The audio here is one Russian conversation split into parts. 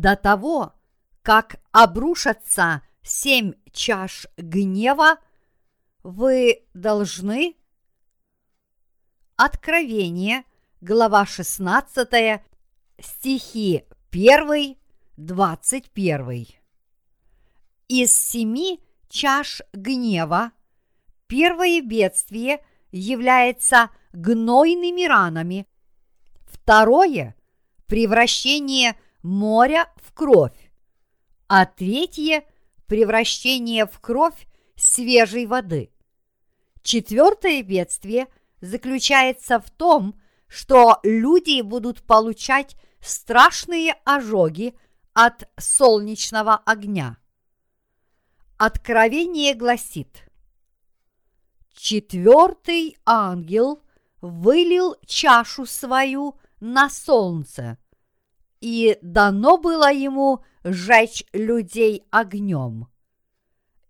до того, как обрушатся семь чаш гнева, вы должны Откровение, глава 16, стихи 1, 21. Из семи чаш гнева первое бедствие является гнойными ранами, второе – превращение моря в кровь, а третье – превращение в кровь свежей воды. Четвертое бедствие заключается в том, что люди будут получать страшные ожоги от солнечного огня. Откровение гласит, четвертый ангел вылил чашу свою на солнце, и дано было ему сжечь людей огнем,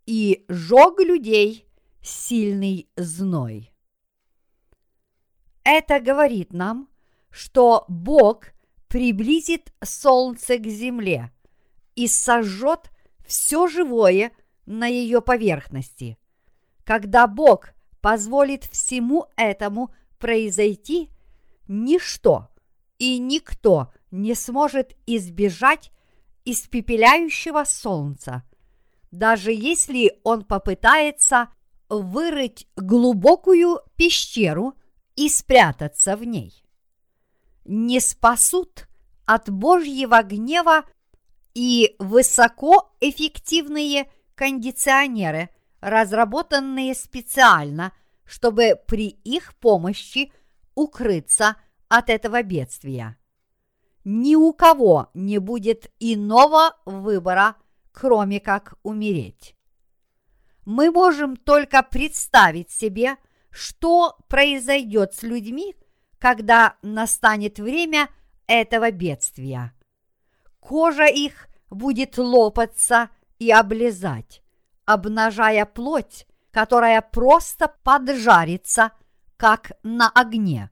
и жег людей сильный зной. Это говорит нам, что Бог приблизит солнце к земле и сожжет все живое – на ее поверхности. Когда Бог позволит всему этому произойти, ничто и никто не сможет избежать испепеляющего солнца, даже если он попытается вырыть глубокую пещеру и спрятаться в ней. Не спасут от Божьего гнева и высокоэффективные кондиционеры, разработанные специально, чтобы при их помощи укрыться от этого бедствия. Ни у кого не будет иного выбора, кроме как умереть. Мы можем только представить себе, что произойдет с людьми, когда настанет время этого бедствия. Кожа их будет лопаться и облизать, обнажая плоть, которая просто поджарится, как на огне,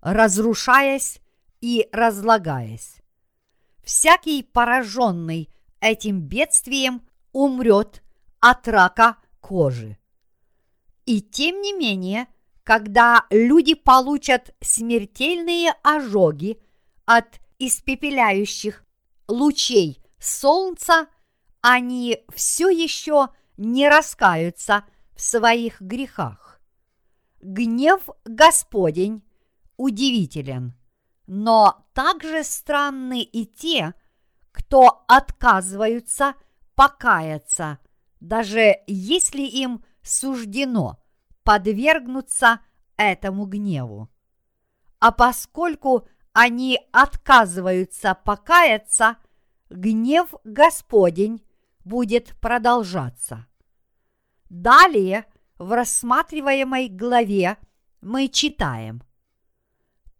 разрушаясь и разлагаясь. Всякий пораженный этим бедствием умрет от рака кожи. И тем не менее, когда люди получат смертельные ожоги от испепеляющих лучей солнца – они все еще не раскаются в своих грехах. Гнев Господень удивителен, но также странны и те, кто отказываются покаяться, даже если им суждено подвергнуться этому гневу. А поскольку они отказываются покаяться, гнев Господень будет продолжаться. Далее в рассматриваемой главе мы читаем.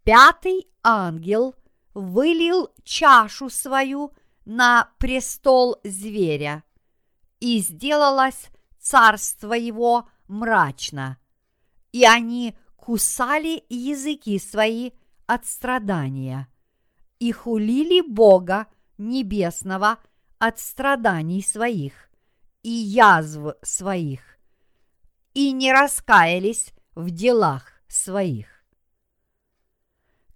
Пятый ангел вылил чашу свою на престол зверя, и сделалось царство его мрачно, и они кусали языки свои от страдания и хулили Бога Небесного – от страданий своих и язв своих, и не раскаялись в делах своих.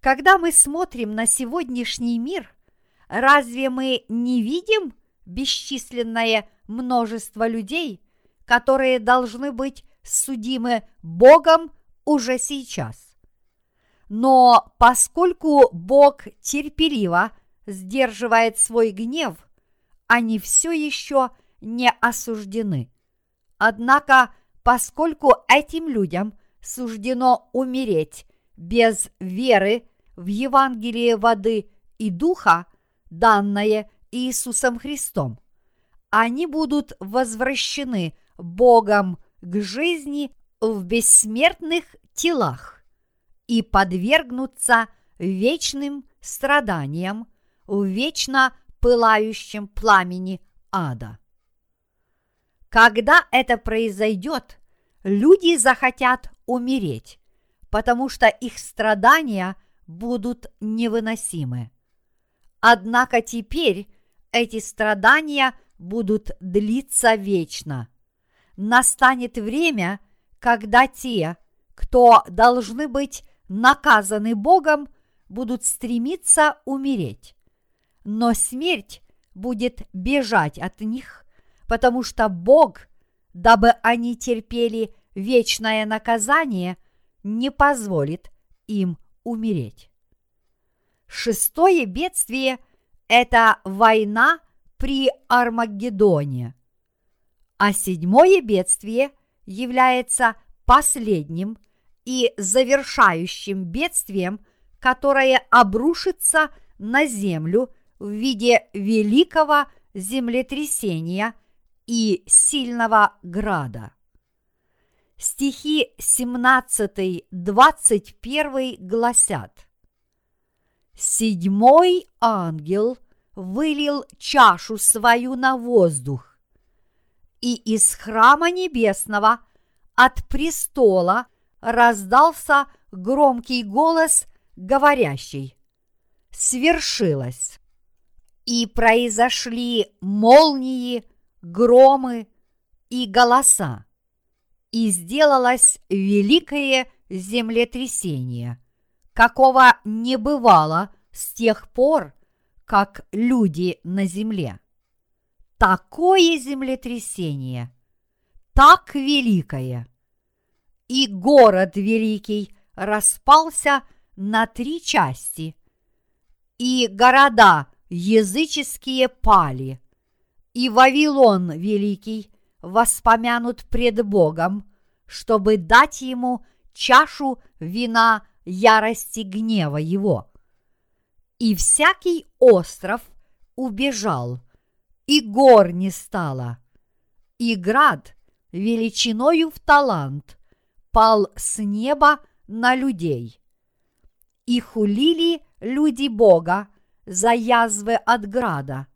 Когда мы смотрим на сегодняшний мир, разве мы не видим бесчисленное множество людей, которые должны быть судимы Богом уже сейчас? Но поскольку Бог терпеливо сдерживает свой гнев они все еще не осуждены. Однако, поскольку этим людям суждено умереть без веры в Евангелие воды и духа, данное Иисусом Христом, они будут возвращены Богом к жизни в бессмертных телах и подвергнутся вечным страданиям в вечно пылающем пламени ада. Когда это произойдет, люди захотят умереть, потому что их страдания будут невыносимы. Однако теперь эти страдания будут длиться вечно. Настанет время, когда те, кто должны быть наказаны Богом, будут стремиться умереть. Но смерть будет бежать от них, потому что Бог, дабы они терпели вечное наказание, не позволит им умереть. Шестое бедствие – это война при Армагеддоне. А седьмое бедствие является последним и завершающим бедствием, которое обрушится на землю в виде великого землетрясения и сильного града. Стихи 17-21 гласят. Седьмой ангел вылил чашу свою на воздух, и из храма небесного от престола раздался громкий голос, говорящий. «Свершилось!» И произошли молнии, громы и голоса, и сделалось великое землетрясение, какого не бывало с тех пор, как люди на земле. Такое землетрясение, так великое. И город великий распался на три части, и города языческие пали, и Вавилон великий воспомянут пред Богом, чтобы дать ему чашу вина ярости гнева его. И всякий остров убежал, и гор не стало, и град величиною в талант пал с неба на людей. И хулили люди Бога за язвы от града,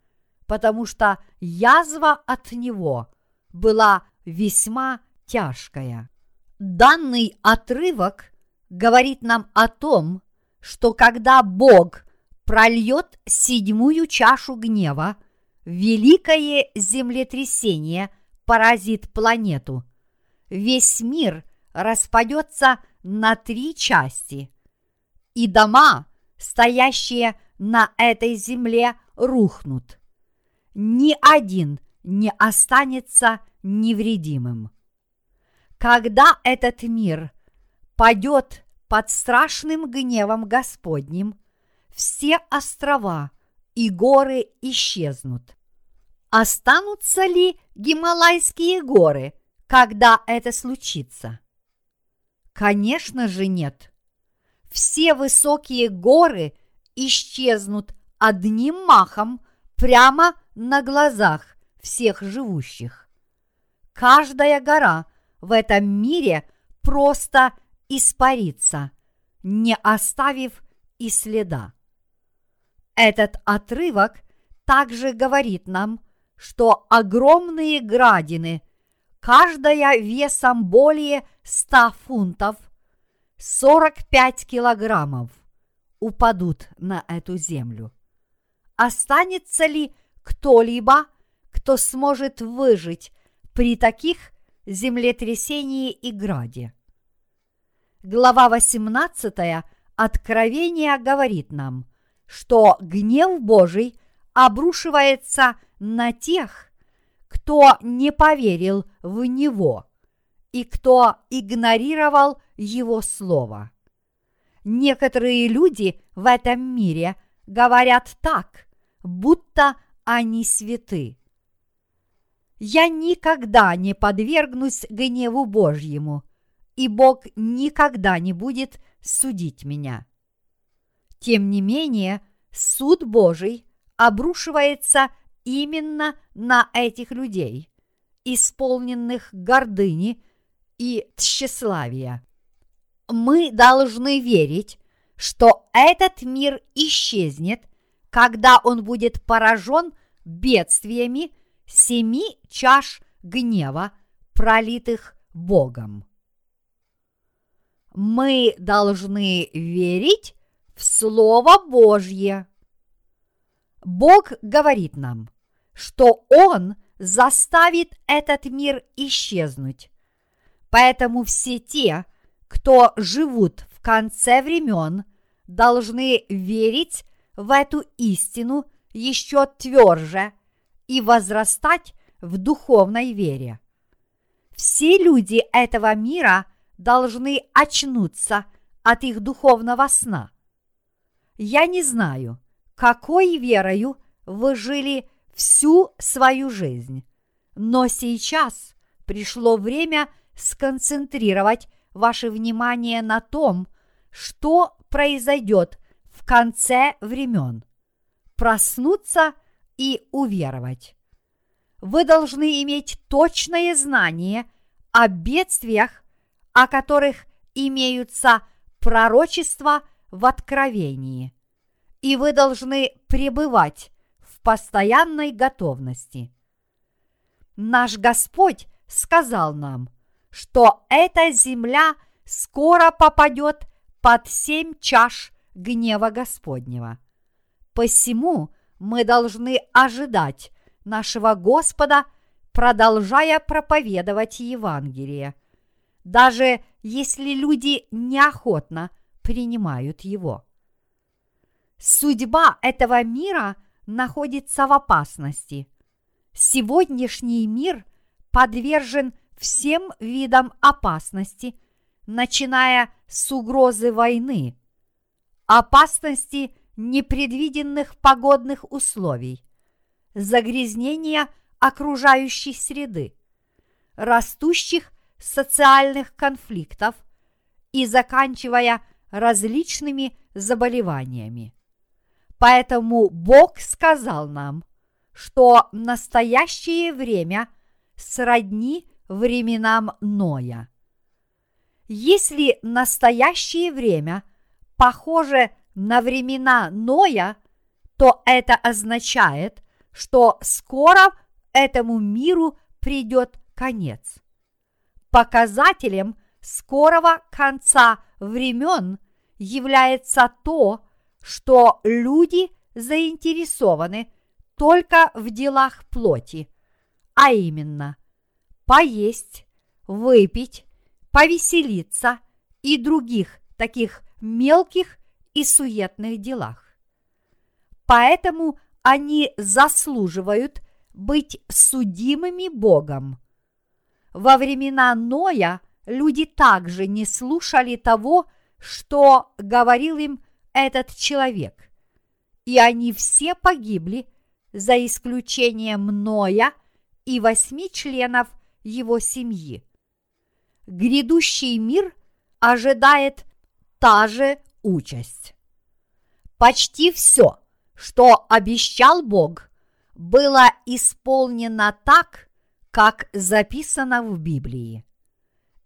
потому что язва от него была весьма тяжкая. Данный отрывок говорит нам о том, что когда Бог прольет седьмую чашу гнева, великое землетрясение поразит планету. Весь мир распадется на три части, и дома, стоящие на этой земле, рухнут. Ни один не останется невредимым. Когда этот мир падет под страшным гневом Господним, все острова и горы исчезнут. Останутся ли Гималайские горы, когда это случится? Конечно же нет. Все высокие горы исчезнут одним махом прямо на глазах всех живущих. Каждая гора в этом мире просто испарится, не оставив и следа. Этот отрывок также говорит нам, что огромные градины, каждая весом более 100 фунтов, 45 килограммов, упадут на эту землю. Останется ли кто-либо, кто сможет выжить при таких землетрясении и граде? Глава 18 Откровения говорит нам, что гнев Божий обрушивается на тех, кто не поверил в Него и кто игнорировал Его Слово. Некоторые люди в этом мире говорят так, будто они святы. Я никогда не подвергнусь гневу Божьему, и Бог никогда не будет судить меня. Тем не менее, суд Божий обрушивается именно на этих людей, исполненных гордыни и тщеславия мы должны верить, что этот мир исчезнет, когда он будет поражен бедствиями семи чаш гнева, пролитых Богом. Мы должны верить в Слово Божье. Бог говорит нам, что Он заставит этот мир исчезнуть. Поэтому все те, кто живут в конце времен, должны верить в эту истину еще тверже и возрастать в духовной вере. Все люди этого мира должны очнуться от их духовного сна. Я не знаю, какой верою вы жили всю свою жизнь, но сейчас пришло время сконцентрировать ваше внимание на том, что произойдет в конце времен, проснуться и уверовать. Вы должны иметь точное знание о бедствиях, о которых имеются пророчества в Откровении, и вы должны пребывать в постоянной готовности. Наш Господь сказал нам, что эта земля скоро попадет под семь чаш гнева Господнего. Посему мы должны ожидать нашего Господа, продолжая проповедовать Евангелие, даже если люди неохотно принимают его. Судьба этого мира находится в опасности. Сегодняшний мир подвержен всем видам опасности, начиная с угрозы войны, опасности непредвиденных погодных условий, загрязнения окружающей среды, растущих социальных конфликтов и заканчивая различными заболеваниями. Поэтому Бог сказал нам, что настоящее время сродни временам Ноя. Если настоящее время похоже на времена Ноя, то это означает, что скоро этому миру придет конец. Показателем скорого конца времен является то, что люди заинтересованы только в делах плоти, а именно поесть, выпить, повеселиться и других таких мелких и суетных делах. Поэтому они заслуживают быть судимыми Богом. Во времена Ноя люди также не слушали того, что говорил им этот человек, и они все погибли, за исключением Ноя и восьми членов его семьи. Грядущий мир ожидает та же участь. Почти все, что обещал Бог, было исполнено так, как записано в Библии.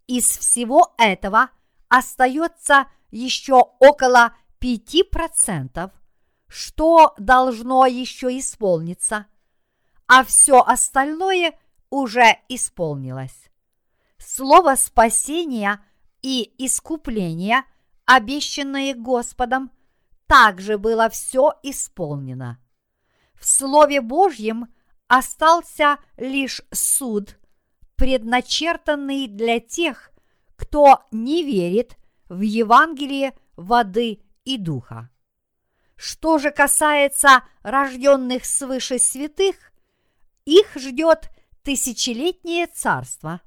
Из всего этого остается еще около 5%, что должно еще исполниться, а все остальное уже исполнилось. Слово спасения и искупления, обещанное Господом, также было все исполнено. В Слове Божьем остался лишь суд, предначертанный для тех, кто не верит в Евангелие воды и духа. Что же касается рожденных свыше святых, их ждет тысячелетнее царство,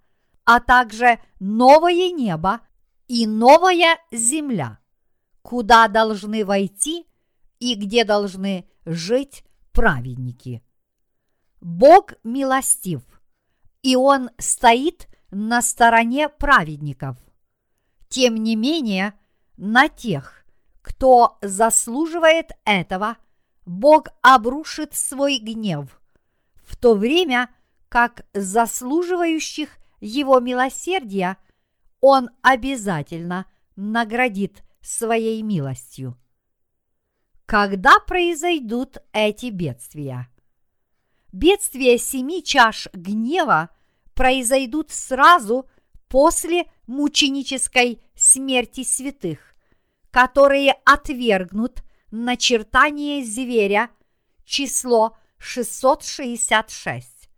а также новое небо и новая земля, куда должны войти и где должны жить праведники. Бог милостив, и Он стоит на стороне праведников. Тем не менее, на тех, кто заслуживает этого, Бог обрушит свой гнев, в то время как заслуживающих его милосердия Он обязательно наградит своей милостью. Когда произойдут эти бедствия? Бедствия семи чаш гнева произойдут сразу после мученической смерти святых, которые отвергнут начертание зверя число 666,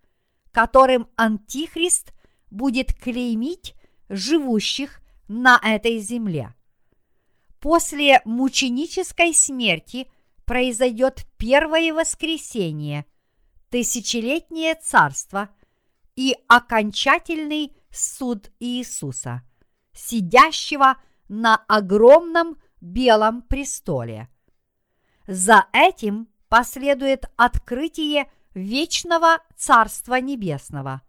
которым Антихрист будет клеймить живущих на этой земле. После мученической смерти произойдет первое воскресение, тысячелетнее царство и окончательный суд Иисуса, сидящего на огромном белом престоле. За этим последует открытие вечного Царства Небесного.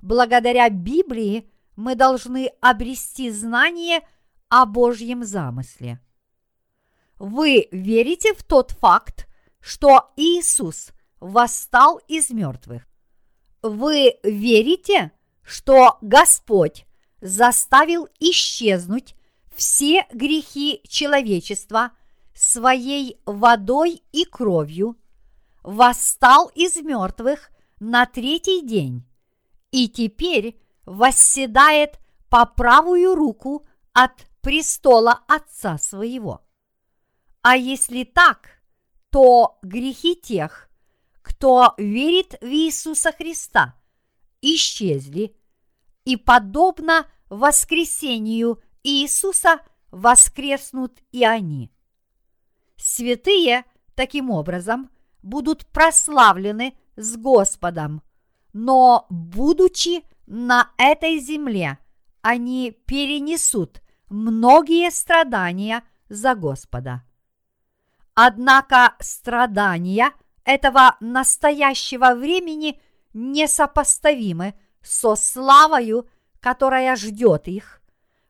Благодаря Библии мы должны обрести знание о Божьем замысле. Вы верите в тот факт, что Иисус восстал из мертвых? Вы верите, что Господь заставил исчезнуть все грехи человечества своей водой и кровью, восстал из мертвых на третий день и теперь восседает по правую руку от престола Отца своего. А если так, то грехи тех, кто верит в Иисуса Христа, исчезли, и подобно воскресению Иисуса воскреснут и они. Святые таким образом будут прославлены с Господом, но будучи на этой земле, они перенесут многие страдания за Господа. Однако страдания этого настоящего времени несопоставимы со славою, которая ждет их,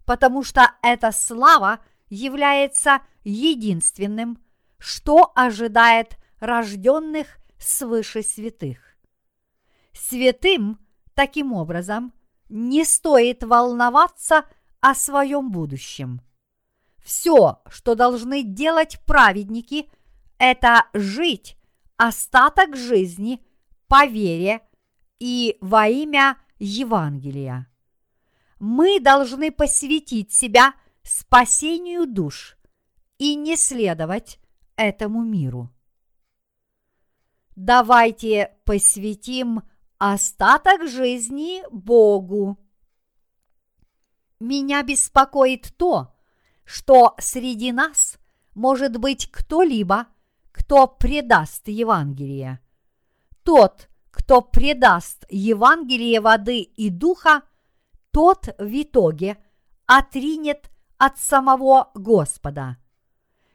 потому что эта слава является единственным, что ожидает рожденных свыше святых. Святым, таким образом, не стоит волноваться о своем будущем. Все, что должны делать праведники, это жить остаток жизни по вере и во имя Евангелия. Мы должны посвятить себя спасению душ и не следовать этому миру. Давайте посвятим остаток жизни Богу. Меня беспокоит то, что среди нас может быть кто-либо, кто предаст Евангелие. Тот, кто предаст Евангелие воды и духа, тот в итоге отринет от самого Господа.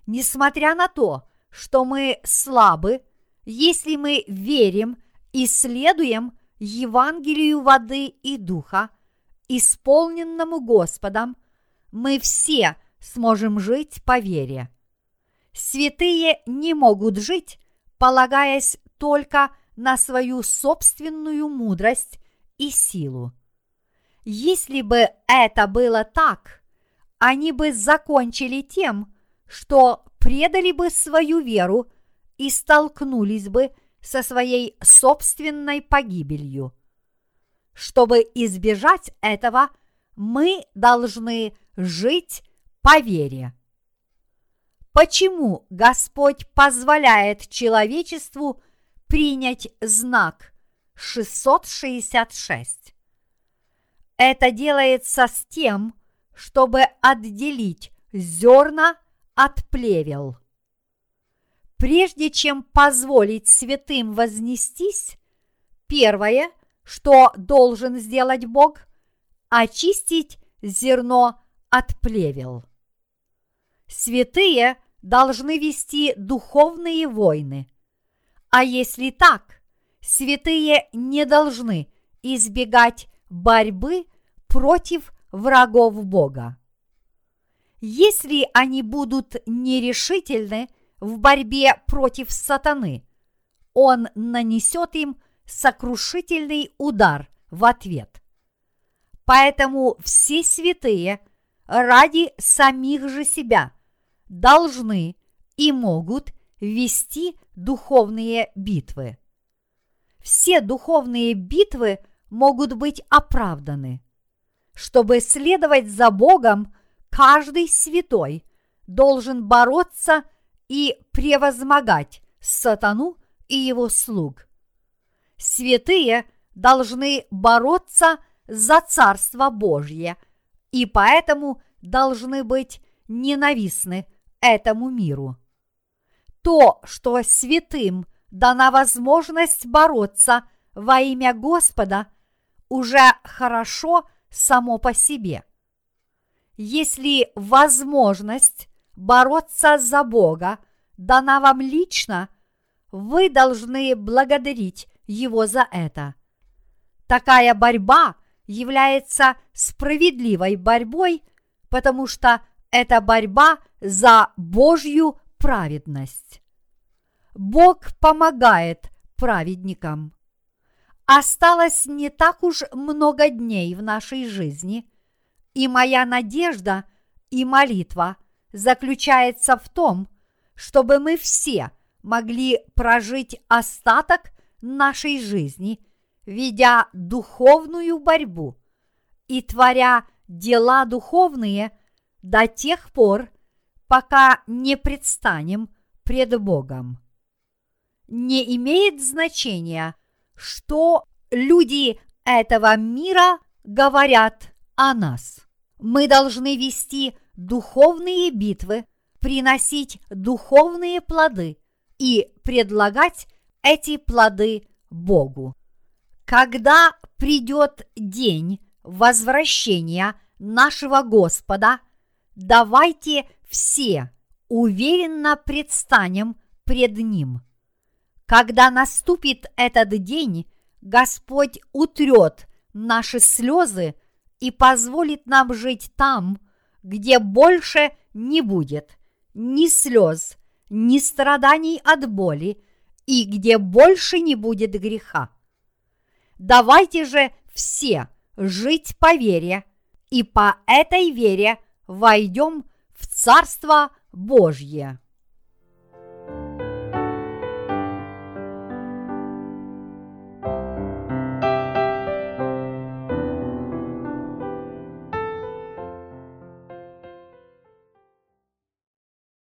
Несмотря на то, что мы слабы, если мы верим и следуем Евангелию воды и духа, исполненному Господом, мы все сможем жить по вере. Святые не могут жить, полагаясь только на свою собственную мудрость и силу. Если бы это было так, они бы закончили тем, что предали бы свою веру и столкнулись бы со своей собственной погибелью. Чтобы избежать этого, мы должны жить по вере. Почему Господь позволяет человечеству принять знак 666? Это делается с тем, чтобы отделить зерна от плевел. Прежде чем позволить святым вознестись, первое, что должен сделать Бог, очистить зерно от плевел. Святые должны вести духовные войны. А если так, святые не должны избегать борьбы против врагов Бога. Если они будут нерешительны – в борьбе против сатаны, он нанесет им сокрушительный удар в ответ. Поэтому все святые ради самих же себя должны и могут вести духовные битвы. Все духовные битвы могут быть оправданы. Чтобы следовать за Богом, каждый святой должен бороться и превозмогать сатану и его слуг. Святые должны бороться за Царство Божье и поэтому должны быть ненавистны этому миру. То, что святым дана возможность бороться во имя Господа, уже хорошо само по себе. Если возможность бороться за Бога дана вам лично, вы должны благодарить Его за это. Такая борьба является справедливой борьбой, потому что это борьба за Божью праведность. Бог помогает праведникам. Осталось не так уж много дней в нашей жизни, и моя надежда и молитва заключается в том, чтобы мы все могли прожить остаток нашей жизни, ведя духовную борьбу и творя дела духовные до тех пор, пока не предстанем пред Богом. Не имеет значения, что люди этого мира говорят о нас. Мы должны вести духовные битвы, приносить духовные плоды и предлагать эти плоды Богу. Когда придет день возвращения нашего Господа, давайте все уверенно предстанем пред Ним. Когда наступит этот день, Господь утрет наши слезы и позволит нам жить там, где больше не будет ни слез, ни страданий от боли, и где больше не будет греха. Давайте же все жить по вере, и по этой вере войдем в Царство Божье.